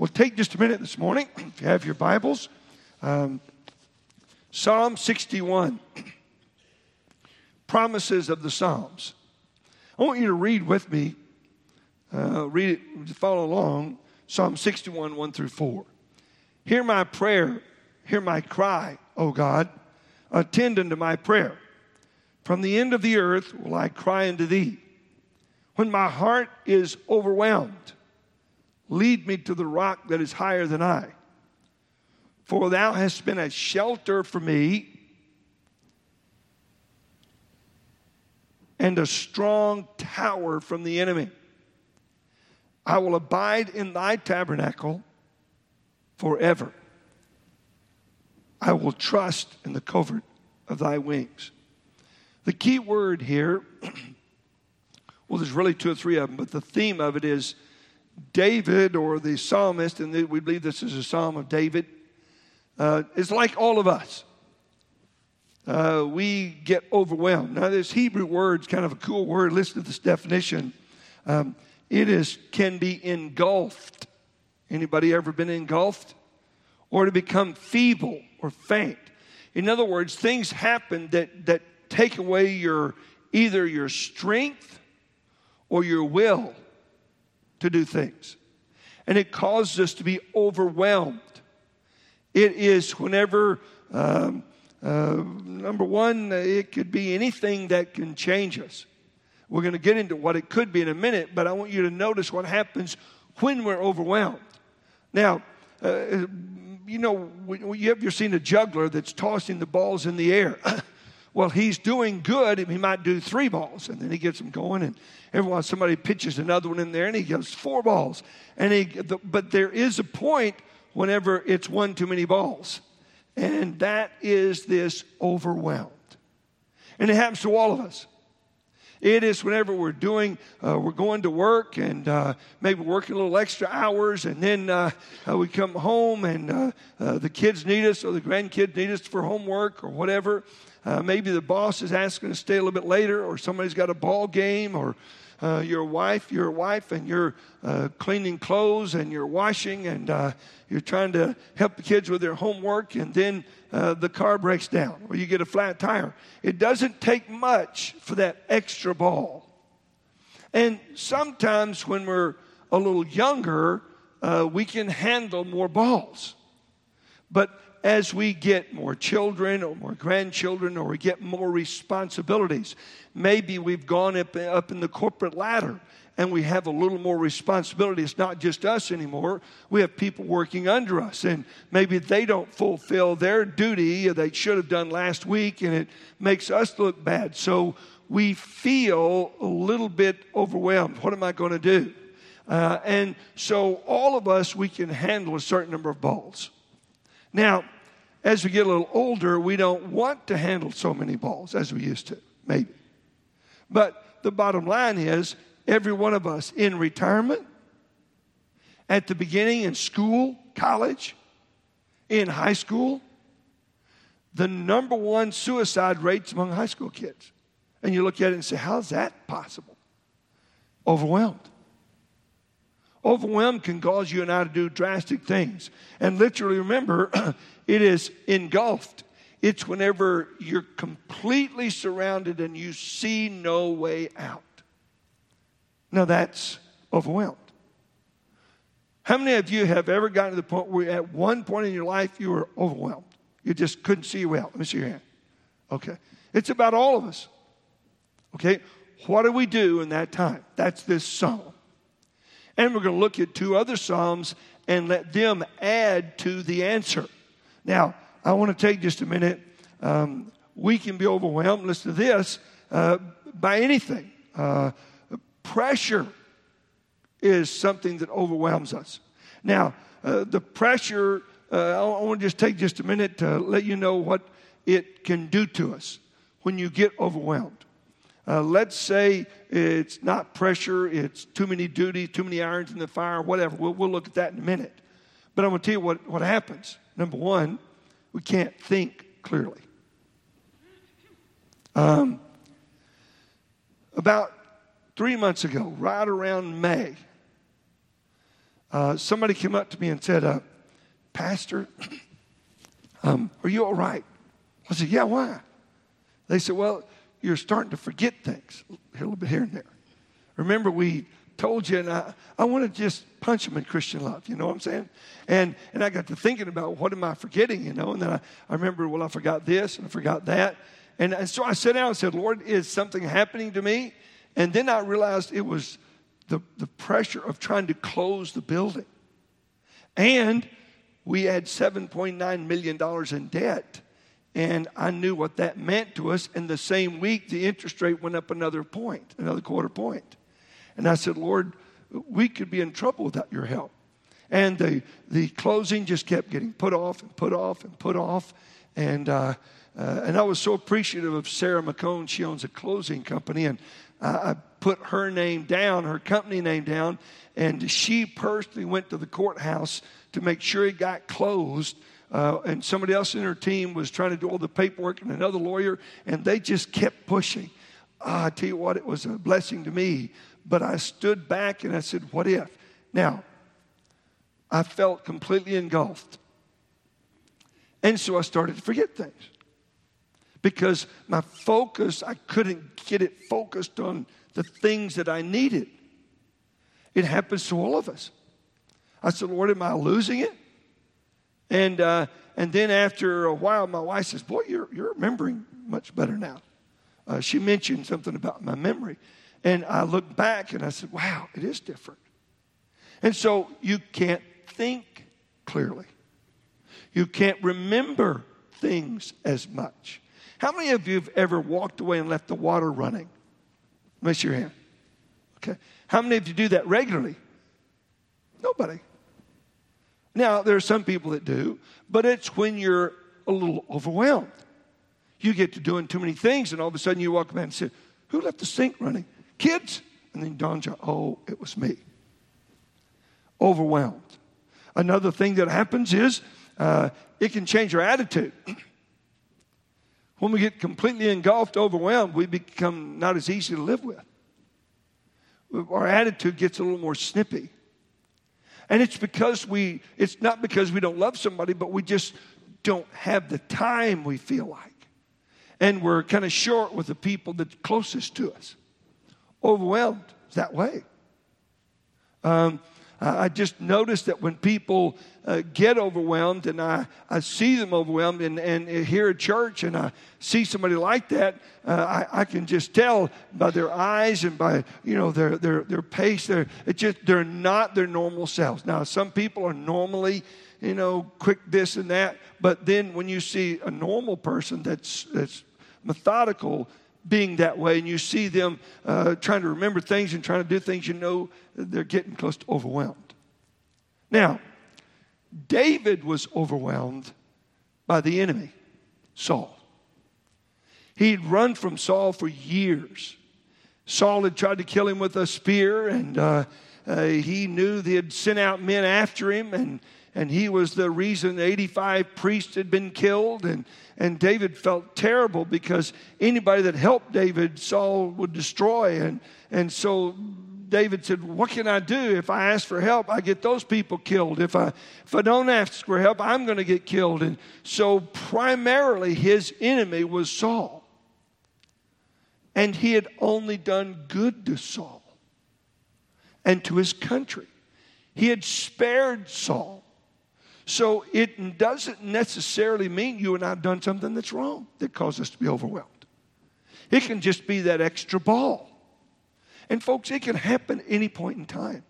Well, take just a minute this morning, if you have your Bibles. Um, Psalm 61, promises of the Psalms. I want you to read with me, uh, read it, follow along, Psalm 61, 1 through 4. Hear my prayer, hear my cry, O God, attend unto my prayer. From the end of the earth will I cry unto thee. When my heart is overwhelmed, lead me to the rock that is higher than I. For thou hast been a shelter for me and a strong tower from the enemy. I will abide in thy tabernacle forever. I will trust in the covert of thy wings. The key word here, well, there's really two or three of them, but the theme of it is David or the psalmist, and we believe this is a psalm of David, uh, is like all of us. Uh, we get overwhelmed. Now, this Hebrew word is kind of a cool word. Listen to this definition. Um, it is can be engulfed. Anybody ever been engulfed? Or to become feeble or faint. In other words, things happen that, that take away your either your strength or your will to do things. And it causes us to be overwhelmed. It is whenever, um, uh, number one, it could be anything that can change us. We're going to get into what it could be in a minute, but I want you to notice what happens when we're overwhelmed. Now, uh, you know, you have seen a juggler that's tossing the balls in the air? well, he's doing good. He might do three balls, and then he gets them going, and every once somebody pitches another one in there, and he goes four balls. And he, the, but there is a point whenever it's one too many balls, and that is this overwhelmed. And it happens to all of us. It is whenever we're doing, uh, we're going to work and uh, maybe working a little extra hours, and then uh, uh we come home and uh, uh, the kids need us or the grandkids need us for homework or whatever. Maybe the boss is asking to stay a little bit later, or somebody's got a ball game, or uh, your wife, your wife, and you're uh, cleaning clothes and you're washing and uh, you're trying to help the kids with their homework, and then uh, the car breaks down or you get a flat tire. It doesn't take much for that extra ball. And sometimes when we're a little younger, uh, we can handle more balls. But as we get more children or more grandchildren or we get more responsibilities, maybe we've gone up, up in the corporate ladder and we have a little more responsibility. It's not just us anymore. We have people working under us, and maybe they don't fulfill their duty they should have done last week, and it makes us look bad. So we feel a little bit overwhelmed. What am I going to do? Uh, and so all of us, we can handle a certain number of balls. Now, as we get a little older, we don't want to handle so many balls as we used to, maybe. But the bottom line is every one of us in retirement, at the beginning in school, college, in high school, the number one suicide rates among high school kids. And you look at it and say, how's that possible? Overwhelmed. Overwhelmed can cause you and I to do drastic things. And literally, remember, it is engulfed. It's whenever you're completely surrounded and you see no way out. Now that's overwhelmed. How many of you have ever gotten to the point where at one point in your life you were overwhelmed? You just couldn't see your way out. Let me see your hand. Okay. It's about all of us. Okay. What do we do in that time? That's this psalm. And we're going to look at two other psalms and let them add to the answer. Now, I want to take just a minute. Um, we can be overwhelmed, listen to this, uh, by anything. Uh, pressure is something that overwhelms us. Now, uh, the pressure, uh, I want to just take just a minute to let you know what it can do to us when you get overwhelmed. Uh, let's say it's not pressure, it's too many duties, too many irons in the fire, whatever. We'll, we'll look at that in a minute. But I'm going to tell you what, what happens. Number one, we can't think clearly. Um, about three months ago, right around May, uh, somebody came up to me and said, uh, Pastor, um, are you all right? I said, Yeah, why? They said, Well, you're starting to forget things a little bit here and there. Remember, we told you, and I, I want to just punch them in Christian love, you know what I'm saying? And, and I got to thinking about what am I forgetting, you know? And then I, I remember, well, I forgot this and I forgot that. And, and so I sat down and said, Lord, is something happening to me? And then I realized it was the, the pressure of trying to close the building. And we had $7.9 million in debt. And I knew what that meant to us. And the same week, the interest rate went up another point, another quarter point. And I said, Lord, we could be in trouble without your help. And the, the closing just kept getting put off and put off and put off. And, uh, uh, and I was so appreciative of Sarah McCone. She owns a closing company. And I, I put her name down, her company name down. And she personally went to the courthouse to make sure it got closed. Uh, and somebody else in her team was trying to do all the paperwork and another lawyer, and they just kept pushing. Ah, I tell you what, it was a blessing to me. But I stood back and I said, What if? Now, I felt completely engulfed. And so I started to forget things because my focus, I couldn't get it focused on the things that I needed. It happens to all of us. I said, Lord, am I losing it? And, uh, and then after a while, my wife says, Boy, you're, you're remembering much better now. Uh, she mentioned something about my memory. And I looked back and I said, Wow, it is different. And so you can't think clearly, you can't remember things as much. How many of you have ever walked away and left the water running? Raise your hand. Okay. How many of you do that regularly? Nobody. Now, there are some people that do, but it's when you're a little overwhelmed. You get to doing too many things, and all of a sudden you walk back and say, Who left the sink running? Kids? And then Don John, oh, it was me. Overwhelmed. Another thing that happens is uh, it can change our attitude. when we get completely engulfed, overwhelmed, we become not as easy to live with. Our attitude gets a little more snippy. And it's because we, it's not because we don't love somebody, but we just don't have the time we feel like. And we're kind of short with the people that's closest to us. Overwhelmed that way. Um, I just noticed that when people uh, get overwhelmed and I, I see them overwhelmed and, and here at church and I see somebody like that, uh, I, I can just tell by their eyes and by, you know, their, their, their pace. They're, it just, they're not their normal selves. Now, some people are normally, you know, quick this and that. But then when you see a normal person that's, that's methodical, being that way and you see them uh, trying to remember things and trying to do things, you know they're getting close to overwhelmed. Now, David was overwhelmed by the enemy, Saul. He'd run from Saul for years. Saul had tried to kill him with a spear, and uh, uh, he knew they had sent out men after him, and, and he was the reason 85 priests had been killed. And, and David felt terrible because anybody that helped David, Saul would destroy. And, and so David said, What can I do? If I ask for help, I get those people killed. If I, if I don't ask for help, I'm going to get killed. And so, primarily, his enemy was Saul. And he had only done good to Saul and to his country. He had spared Saul. So it doesn't necessarily mean you and I have done something that's wrong that caused us to be overwhelmed. It can just be that extra ball. And folks, it can happen any point in time.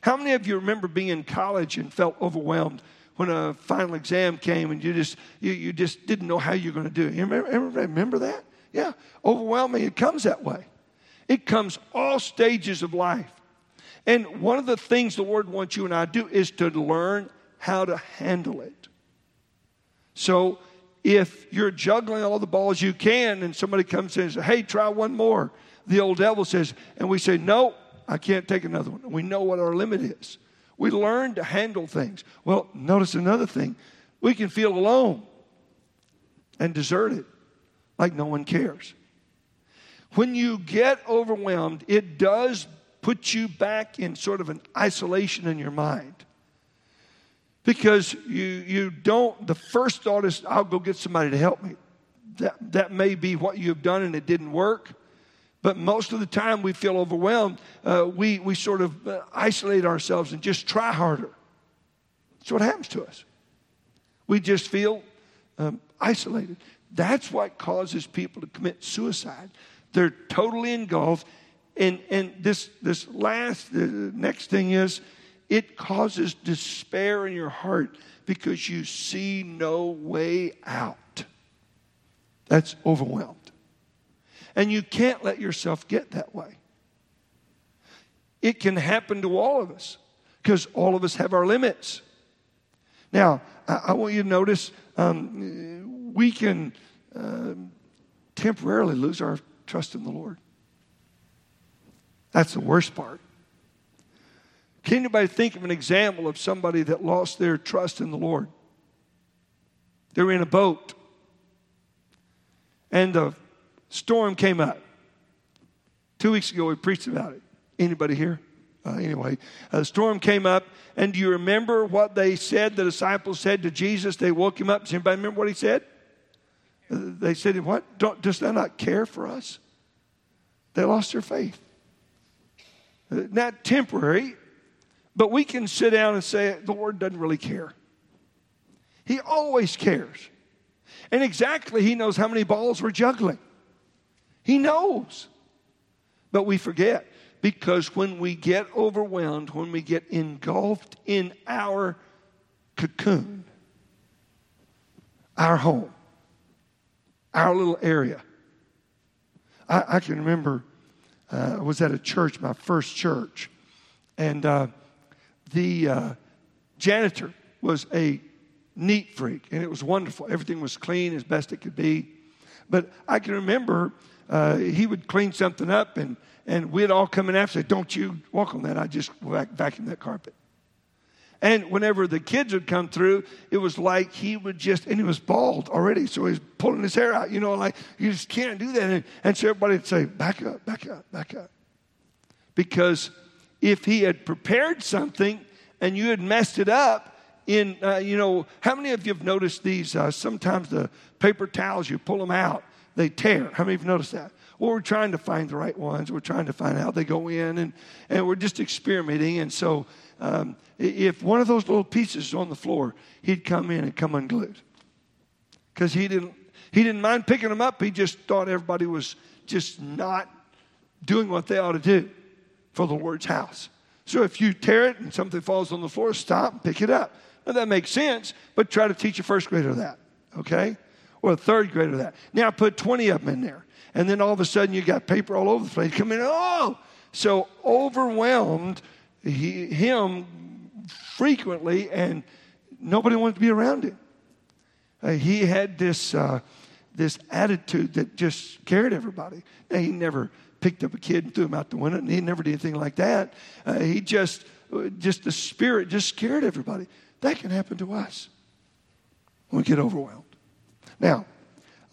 How many of you remember being in college and felt overwhelmed when a final exam came and you just you, you just didn't know how you're going to do it? You remember, remember that? Yeah, overwhelming. It comes that way. It comes all stages of life. And one of the things the Lord wants you and I to do is to learn how to handle it. So if you're juggling all the balls you can and somebody comes in and says, hey, try one more, the old devil says, and we say, no, I can't take another one. We know what our limit is. We learn to handle things. Well, notice another thing. We can feel alone and deserted, like no one cares. When you get overwhelmed, it does put you back in sort of an isolation in your mind. Because you, you don't, the first thought is, I'll go get somebody to help me. That, that may be what you've done and it didn't work. But most of the time we feel overwhelmed. Uh, we, we sort of uh, isolate ourselves and just try harder. That's what happens to us. We just feel um, isolated. That's what causes people to commit suicide. They're totally engulfed. And, and this, this last, the next thing is, it causes despair in your heart because you see no way out. That's overwhelmed. And you can't let yourself get that way. It can happen to all of us because all of us have our limits. Now, I, want you to notice um, we can uh, temporarily lose our trust in the Lord. That's the worst part. Can anybody think of an example of somebody that lost their trust in the Lord? They were in a boat, and the storm came up. Two weeks ago, we preached about it. Anybody here? Uh, anyway, a storm came up, and do you remember what they said? The disciples said to Jesus. They woke him up. Does anybody remember what he said? Uh, they said, "What? Don't, does that not care for us?" They lost their faith. Uh, not temporary, but we can sit down and say the Lord doesn't really care. He always cares, and exactly He knows how many balls we're juggling. He knows, but we forget. Because when we get overwhelmed, when we get engulfed in our cocoon, our home, our little area. I, I can remember uh, I was at a church, my first church, and uh, the uh, janitor was a neat freak, and it was wonderful. Everything was clean as best it could be. But I can remember uh, he would clean something up, and and we'd all come in after say, Don't you walk on that. I just vac- vacuum that carpet. And whenever the kids would come through, it was like he would just, and he was bald already, so he's pulling his hair out, you know, like you just can't do that. And, and so everybody would say, Back up, back up, back up. Because if he had prepared something and you had messed it up, in, uh, you know, how many of you have noticed these? Uh, sometimes the paper towels, you pull them out, they tear. How many of you noticed that? Well, we're trying to find the right ones. We're trying to find how they go in, and, and we're just experimenting. And so, um, if one of those little pieces is on the floor, he'd come in and come unglued because he didn't he didn't mind picking them up. He just thought everybody was just not doing what they ought to do for the Lord's house. So if you tear it and something falls on the floor, stop and pick it up. Now that makes sense, but try to teach a first grader that, okay? Or a third grader that. Now put 20 of them in there and then all of a sudden you got paper all over the place. Come in, oh! So overwhelmed, he, him frequently, and nobody wanted to be around him. Uh, he had this, uh, this attitude that just scared everybody. Now, he never picked up a kid and threw him out the window, and he never did anything like that. Uh, he just, just the spirit just scared everybody. That can happen to us when we get overwhelmed. Now,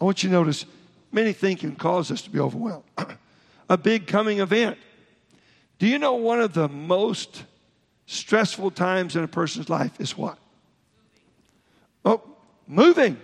I want you to notice many things can cause us to be overwhelmed. a big coming event. Do you know one of the most stressful times in a person's life is what? Oh, moving.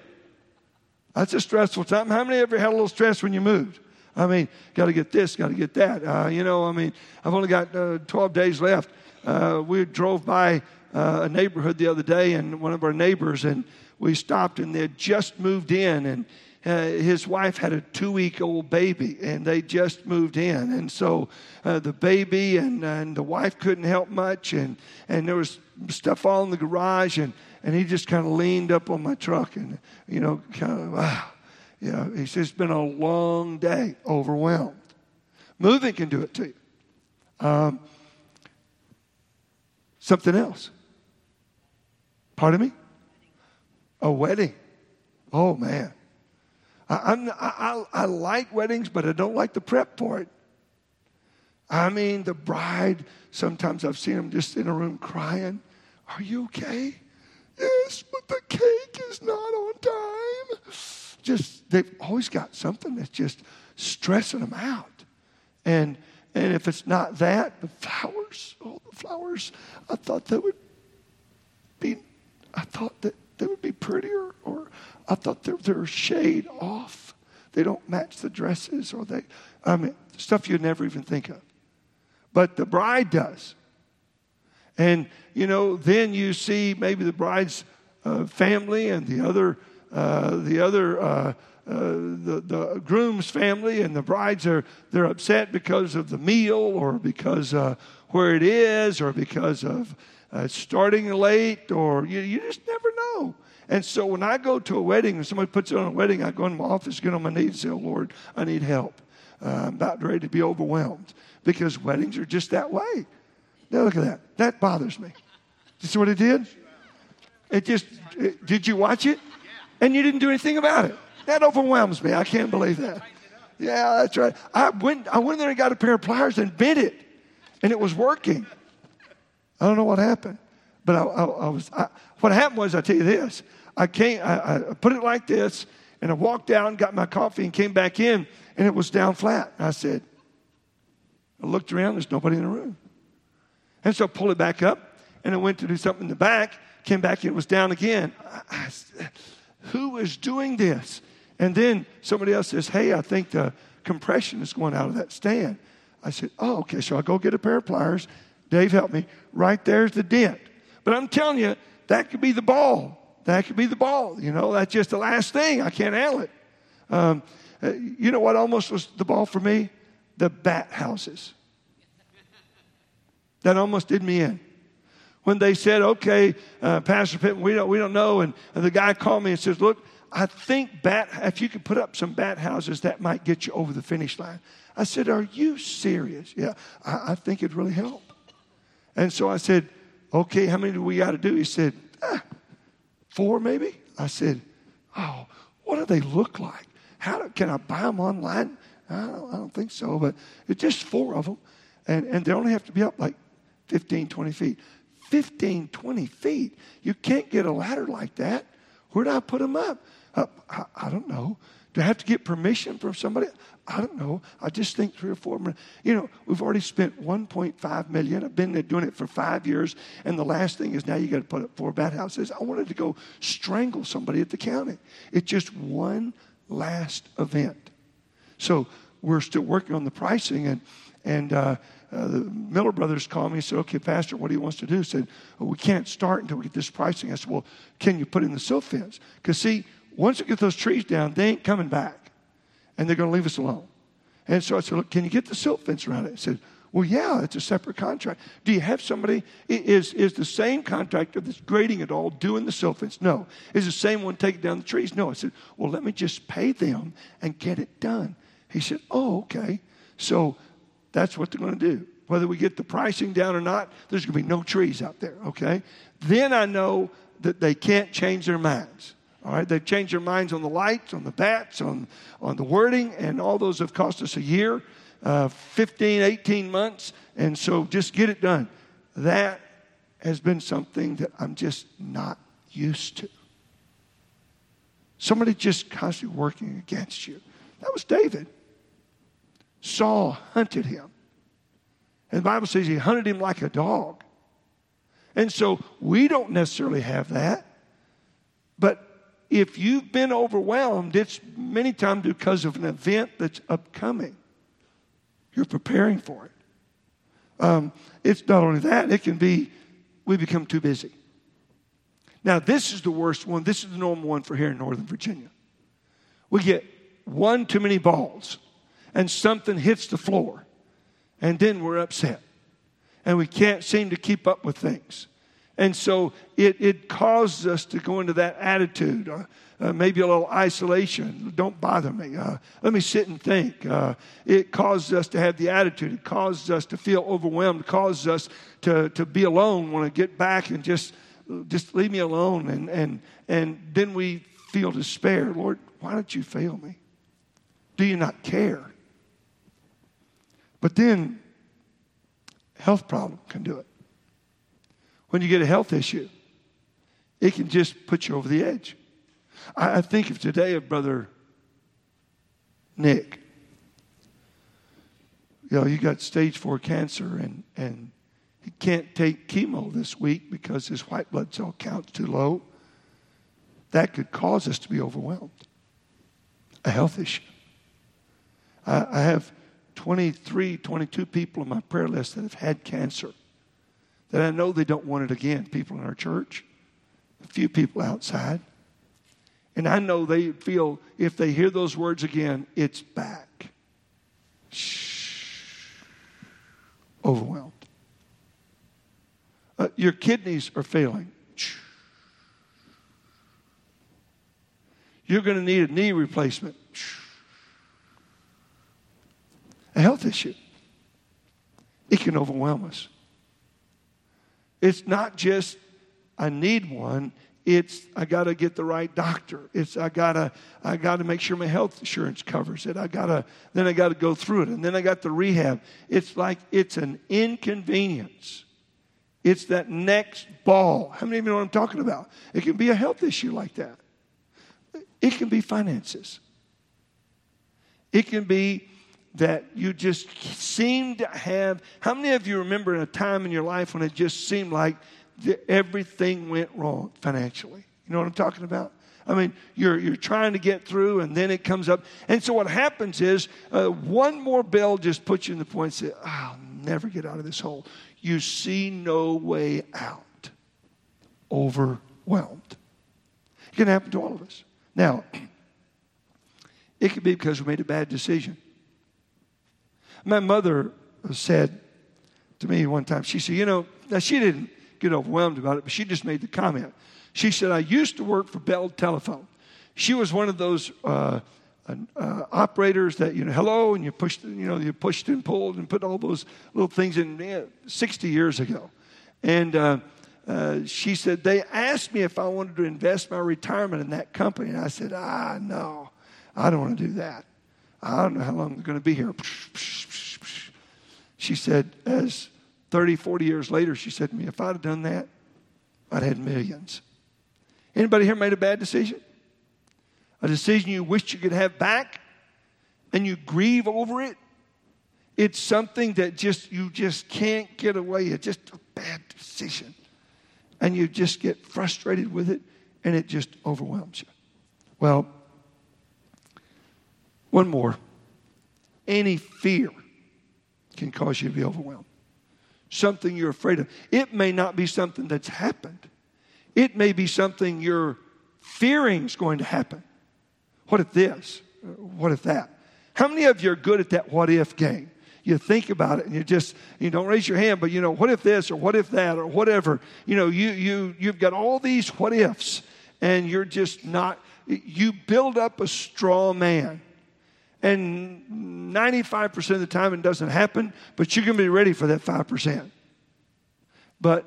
That's a stressful time. How many of you ever had a little stress when you moved? I mean, got to get this, got to get that. Uh, you know, I mean, I've only got uh, 12 days left. Uh, we drove by uh, a neighborhood the other day, and one of our neighbors, and we stopped, and they had just moved in, and uh, his wife had a two week old baby and they just moved in. And so uh, the baby and, and the wife couldn't help much. And, and there was stuff all in the garage. And, and he just kind of leaned up on my truck and, you know, kind of, wow. You know, he says, it's been a long day, overwhelmed. Moving can do it to you. Um, something else. Pardon me? A wedding. Oh, man. I, I, I, like weddings, but I don't like the prep for it. I mean, the bride, sometimes I've seen them just in a room crying. Are you okay? Yes, but the cake is not on time. Just, they've always got something that's just stressing them out. And, And if it's not that, the flowers, oh, the flowers, I thought that would be, I thought that they would be prettier, or I thought they're, they're shade off. They don't match the dresses, or they, I mean, stuff you'd never even think of. But the bride does. And, you know, then you see maybe the bride's uh, family and the other, uh, the other, uh, uh, the, the groom's family and the brides are they're upset because of the meal or because uh, where it is or because of starting late or you, you just never know. And so when i go to a wedding and somebody puts it on a wedding i go in my office get on my knees and say oh lord i need help. Uh, i'm about ready to be overwhelmed because weddings are just that way. Now look at that. That bothers me. You see what it did? It just it, did you watch it and you didn't do anything about it that overwhelms me. I can't believe that. Yeah, that's right. I went, I went there and got a pair of pliers and bit it, and it was working. I don't know what happened, but I, I, I was. I, what happened was, I tell you this: I came, I, I, put it like this, and I walked out, got my coffee, and came back in, and it was down flat. I said, I looked around. There's nobody in the room, and so I pulled it back up, and I went to do something in the back. Came back, and it was down again. Who is doing this? And then somebody else says, Hey, I think the compression is going out of that stand. I said, Oh, okay. So I go get a pair of pliers. Dave helped me. Right there's the dent. But I'm telling you, that could be the ball. That could be the ball. You know, that's just the last thing. I can't handle it. Um, uh, you know what almost was the ball for me? The bat houses. That almost did me in. When they said, okay, uh, Pastor Pittman, we don't, we don't know. And, and the guy called me and says, look, I think bat, if you could put up some bat houses, that might get you over the finish line. I said, Are you serious? Yeah, I, I think it'd really help. And so I said, Okay, how many do we got to do? He said, ah, Four maybe? I said, Oh, what do they look like? How do, can I buy them online? I don't, I don't think so, but it's just four of them. And, and they only have to be up like 15, 20 feet. 15, 20 feet. You can't get a ladder like that. Where do I put them up? Uh, I, I, don't know. Do I have to get permission from somebody? I don't know. I just think three or four. You know, we've already spent 1.5 million. I've been doing it for five years, and the last thing is now you got to put up four bat houses. I wanted to go strangle somebody at the county. It's just one last event. So we're still working on the pricing, and and uh, uh, the Miller brothers called me and said, Okay, Pastor, what do you want us to do? I said, well, We can't start until we get this pricing. I said, Well, can you put in the silt fence? Because, see, once we get those trees down, they ain't coming back. And they're going to leave us alone. And so I said, Look, can you get the silt fence around it? I said, Well, yeah, it's a separate contract. Do you have somebody? Is, is the same contractor that's grading it all doing the silt fence? No. Is the same one taking down the trees? No. I said, Well, let me just pay them and get it done. He said, Oh, okay. So that's what they're going to do. Whether we get the pricing down or not, there's going to be no trees out there, okay? Then I know that they can't change their minds. All right, they've changed their minds on the lights, on the bats, on, on the wording, and all those have cost us a year, uh, 15, 18 months. And so just get it done. That has been something that I'm just not used to. Somebody just constantly working against you. That was David. Saul hunted him. And the Bible says he hunted him like a dog. And so we don't necessarily have that. But if you've been overwhelmed, it's many times because of an event that's upcoming. You're preparing for it. Um, it's not only that, it can be we become too busy. Now, this is the worst one. This is the normal one for here in Northern Virginia. We get one too many balls and something hits the floor, and then we're upset. And we can't seem to keep up with things. And so it, it causes us to go into that attitude, uh, uh, maybe a little isolation. Don't bother me. Uh, let me sit and think. Uh, it causes us to have the attitude. It causes us to feel overwhelmed. It causes us to, to be alone, want to get back and just, just leave me alone. And, and, and then we feel despair. Lord, why don't you fail me? Do you not care? But then, health problem can do it. When you get a health issue, it can just put you over the edge. I, I think of today of Brother Nick. you know, you got stage four cancer and, and he can't take chemo this week because his white blood cell count's too low. That could cause us to be overwhelmed. A health issue. I, I have 23, 22 people on my prayer list that have had cancer that I know they don't want it again. People in our church, a few people outside. And I know they feel if they hear those words again, it's back. Shh. Overwhelmed. Uh, your kidneys are failing. Shh. You're going to need a knee replacement. Shh. A health issue. It can overwhelm us. It's not just, I need one. It's I got to get the right doctor. It's I gotta I got to make sure my health insurance covers it. I gotta then I got to go through it, and then I got the rehab. It's like it's an inconvenience. It's that next ball. How many of you know what I'm talking about? It can be a health issue like that. It can be finances. It can be that you just seem to have. How many of you remember a time in your life when it just seemed like everything went wrong financially? You know what I'm talking about? I mean, you're, you're trying to get through, and then it comes up. And so what happens is uh, one more bell just puts you in the point and say, I'll never get out of this hole. You see no way out. Overwhelmed. It can happen to all of us. Now, it could be because we made a bad decision. My mother said to me one time, she said, You know, now she didn't get overwhelmed about it, but she just made the comment. She said, I used to work for Bell Telephone. She was one of those uh, uh, operators that, you know, hello, and you pushed, you know, you pushed and pulled and put all those little things in yeah, 60 years ago. And uh, uh, she said, they asked me if I wanted to invest my retirement in that company. And I said, ah, no, I don't want to do that. I don't know how long they're going to be here. She said, as 30, 40 years later, she said to me, if I'd have done that, I'd had millions. Anybody here made a bad decision? A decision you wished you could have back and you grieve over it? It's something that just you just can't get away. It's just a bad decision. And you just get frustrated with it and it just overwhelms you. Well, one more. Any fear can cause you to be overwhelmed. Something you're afraid of. It may not be something that's happened, it may be something you're fearing is going to happen. What if this? Uh, what if that? How many of you are good at that what if game? You think about it and you just you don't raise your hand, but you know, what if this or what if that or whatever. You know, you you you've got all these what ifs and you're just not you build up a straw man and 95% of the time it doesn't happen, but you're going to be ready for that 5%. But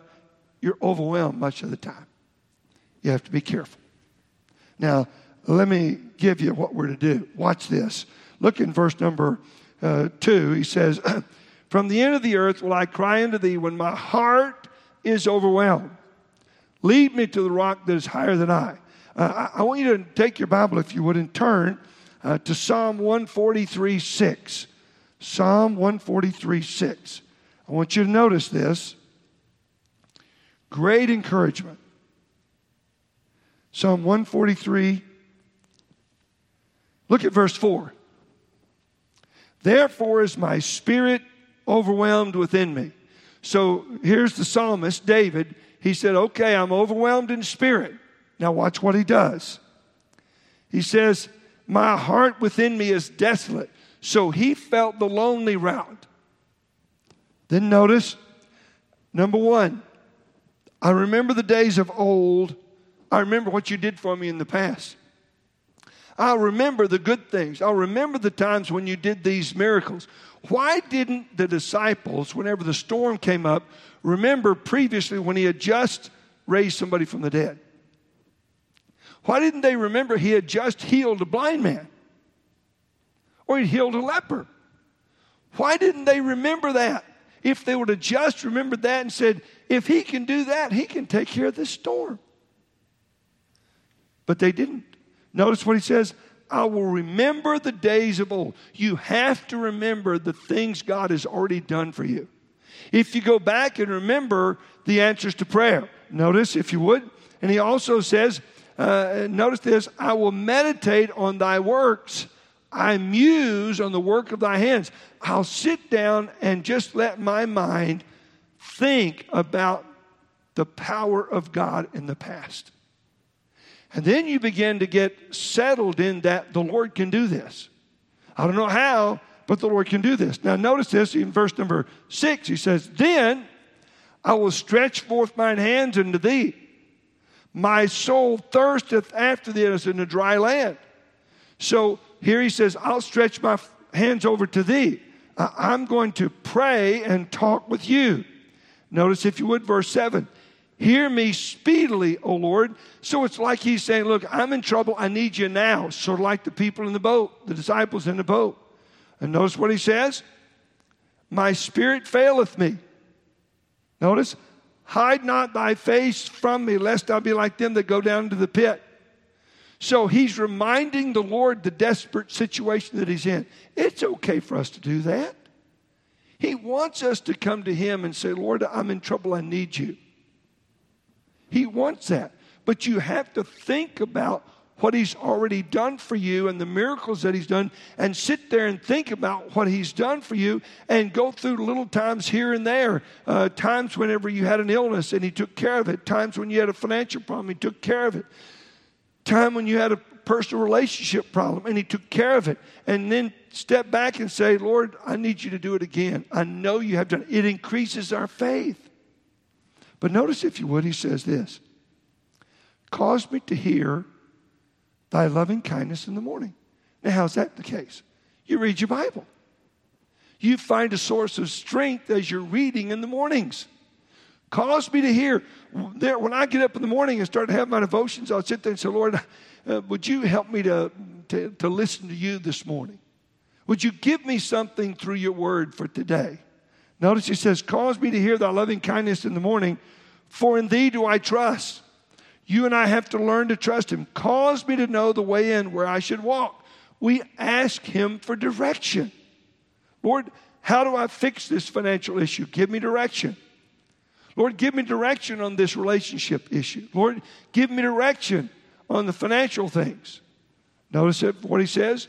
you're overwhelmed much of the time. You have to be careful. Now, let me give you what we're to do. Watch this. Look in verse number uh, 2. He says, From the end of the earth will I cry unto thee when my heart is overwhelmed. Lead me to the rock that is higher than I. Uh, I, I want you to take your Bible, if you would, and turn uh, to Psalm 143 6. Psalm 143 6. I want you to notice this. Great encouragement. Psalm 143. Look at verse 4. Therefore is my spirit overwhelmed within me. So here's the psalmist, David. He said, Okay, I'm overwhelmed in spirit. Now watch what he does. He says, my heart within me is desolate. So he felt the lonely route. Then notice, number one, I remember the days of old. I remember what you did for me in the past. I'll remember the good things. I'll remember the times when you did these miracles. Why didn't the disciples, whenever the storm came up, remember previously when he had just raised somebody from the dead? Why didn't they remember he had just healed a blind man? Or he healed a leper? Why didn't they remember that? If they would have just remembered that and said, if he can do that, he can take care of this storm. But they didn't. Notice what he says I will remember the days of old. You have to remember the things God has already done for you. If you go back and remember the answers to prayer, notice if you would. And he also says, uh, notice this I will meditate on thy works. I muse on the work of thy hands. I'll sit down and just let my mind think about the power of God in the past. And then you begin to get settled in that the Lord can do this. I don't know how, but the Lord can do this. Now, notice this in verse number six. He says, Then I will stretch forth mine hands unto thee. My soul thirsteth after thee as in a dry land. So here he says, I'll stretch my hands over to thee. I'm going to pray and talk with you. Notice, if you would, verse 7 Hear me speedily, O Lord. So it's like he's saying, Look, I'm in trouble. I need you now. Sort of like the people in the boat, the disciples in the boat. And notice what he says My spirit faileth me. Notice, hide not thy face from me, lest I be like them that go down to the pit. So he's reminding the Lord the desperate situation that he's in. It's okay for us to do that. He wants us to come to him and say, Lord, I'm in trouble. I need you. He wants that. But you have to think about what he's already done for you and the miracles that he's done and sit there and think about what he's done for you and go through little times here and there. Uh, times whenever you had an illness and he took care of it. Times when you had a financial problem he took care of it. Time when you had a personal relationship problem and he took care of it. And then step back and say lord i need you to do it again. I know you have done it. It increases our faith. But notice, if you would, he says this Cause me to hear thy loving kindness in the morning. Now, how's that the case? You read your Bible. You find a source of strength as you're reading in the mornings. Cause me to hear. There, when I get up in the morning and start to have my devotions, I'll sit there and say, Lord, uh, would you help me to, to, to listen to you this morning? Would you give me something through your word for today? Notice he says, Cause me to hear thy loving kindness in the morning, for in thee do I trust. You and I have to learn to trust him. Cause me to know the way in where I should walk. We ask him for direction. Lord, how do I fix this financial issue? Give me direction. Lord, give me direction on this relationship issue. Lord, give me direction on the financial things. Notice what he says.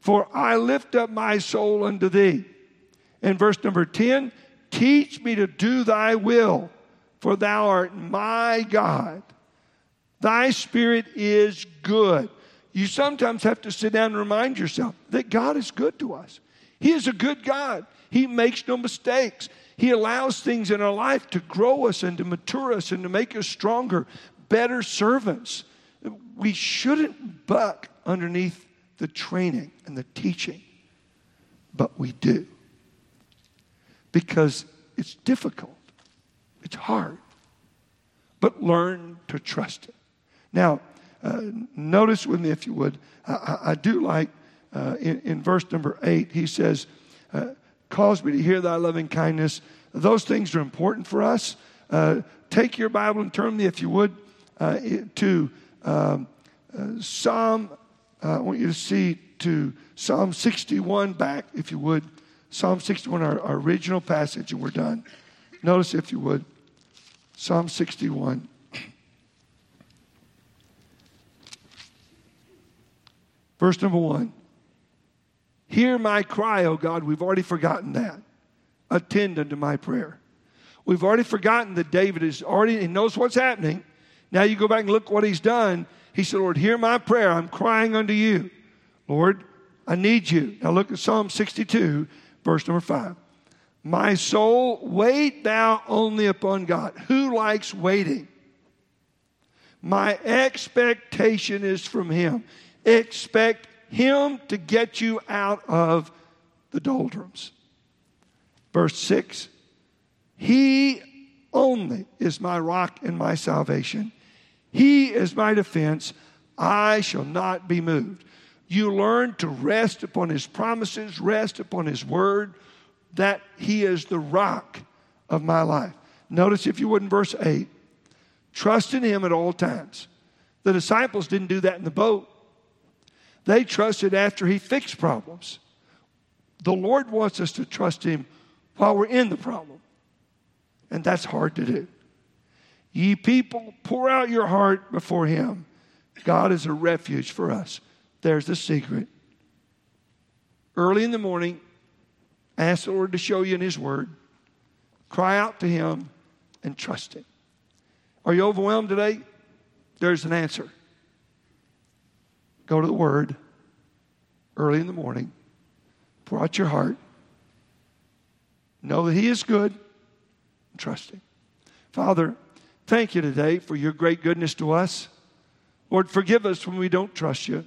For I lift up my soul unto thee. In verse number 10, teach me to do thy will, for thou art my God. Thy spirit is good. You sometimes have to sit down and remind yourself that God is good to us. He is a good God. He makes no mistakes. He allows things in our life to grow us and to mature us and to make us stronger, better servants. We shouldn't buck underneath the training and the teaching, but we do because it's difficult, it's hard. But learn to trust it. Now, uh, notice with me, if you would, I, I do like uh, in, in, verse number eight, he says, uh, Cause me to hear thy loving kindness. Those things are important for us. Uh, take your Bible and turn me, if you would, uh, to um, uh, Psalm, I want you to see to Psalm 61 back, if you would. Psalm 61, our, our original passage, and we're done. Notice, if you would, Psalm 61. Verse number one. Hear my cry, O God. We've already forgotten that. Attend unto my prayer. We've already forgotten that David is already, he knows what's happening. Now you go back and look what he's done. He said, Lord, hear my prayer. I'm crying unto you. Lord, I need you. Now look at Psalm 62 Verse number five. My soul, wait thou only upon God. Who likes waiting? My expectation is from Him. Expect Him to get you out of the doldrums. Verse 6 He only is my rock and my salvation. He is my defense. I shall not be moved you learn to rest upon His promises, rest upon His word, that He is the rock of my life. Notice, if you would, in verse 8, trust in Him at all times. The disciples didn't do that in the boat. They trusted after he fixed problems. The Lord wants us to trust him while we're in the problem. And that's hard to do. Ye people, pour out your heart before him. God is a refuge for us. There's the secret. Early in the morning, ask the Lord to show you in his word. Cry out to him and trust him. Are you overwhelmed today? There's an answer. Go to the Word early in the morning, pour out your heart, know that He is good, and trust Him. Father, thank you today for your great goodness to us. Lord, forgive us when we don't trust you,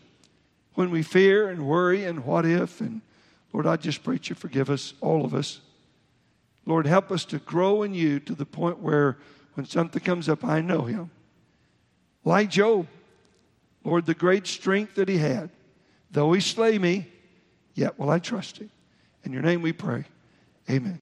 when we fear and worry and what if. And Lord, I just pray you forgive us, all of us. Lord, help us to grow in you to the point where when something comes up, I know him. Like Job, Lord, the great strength that he had. Though he slay me, yet will I trust him. In your name we pray. Amen.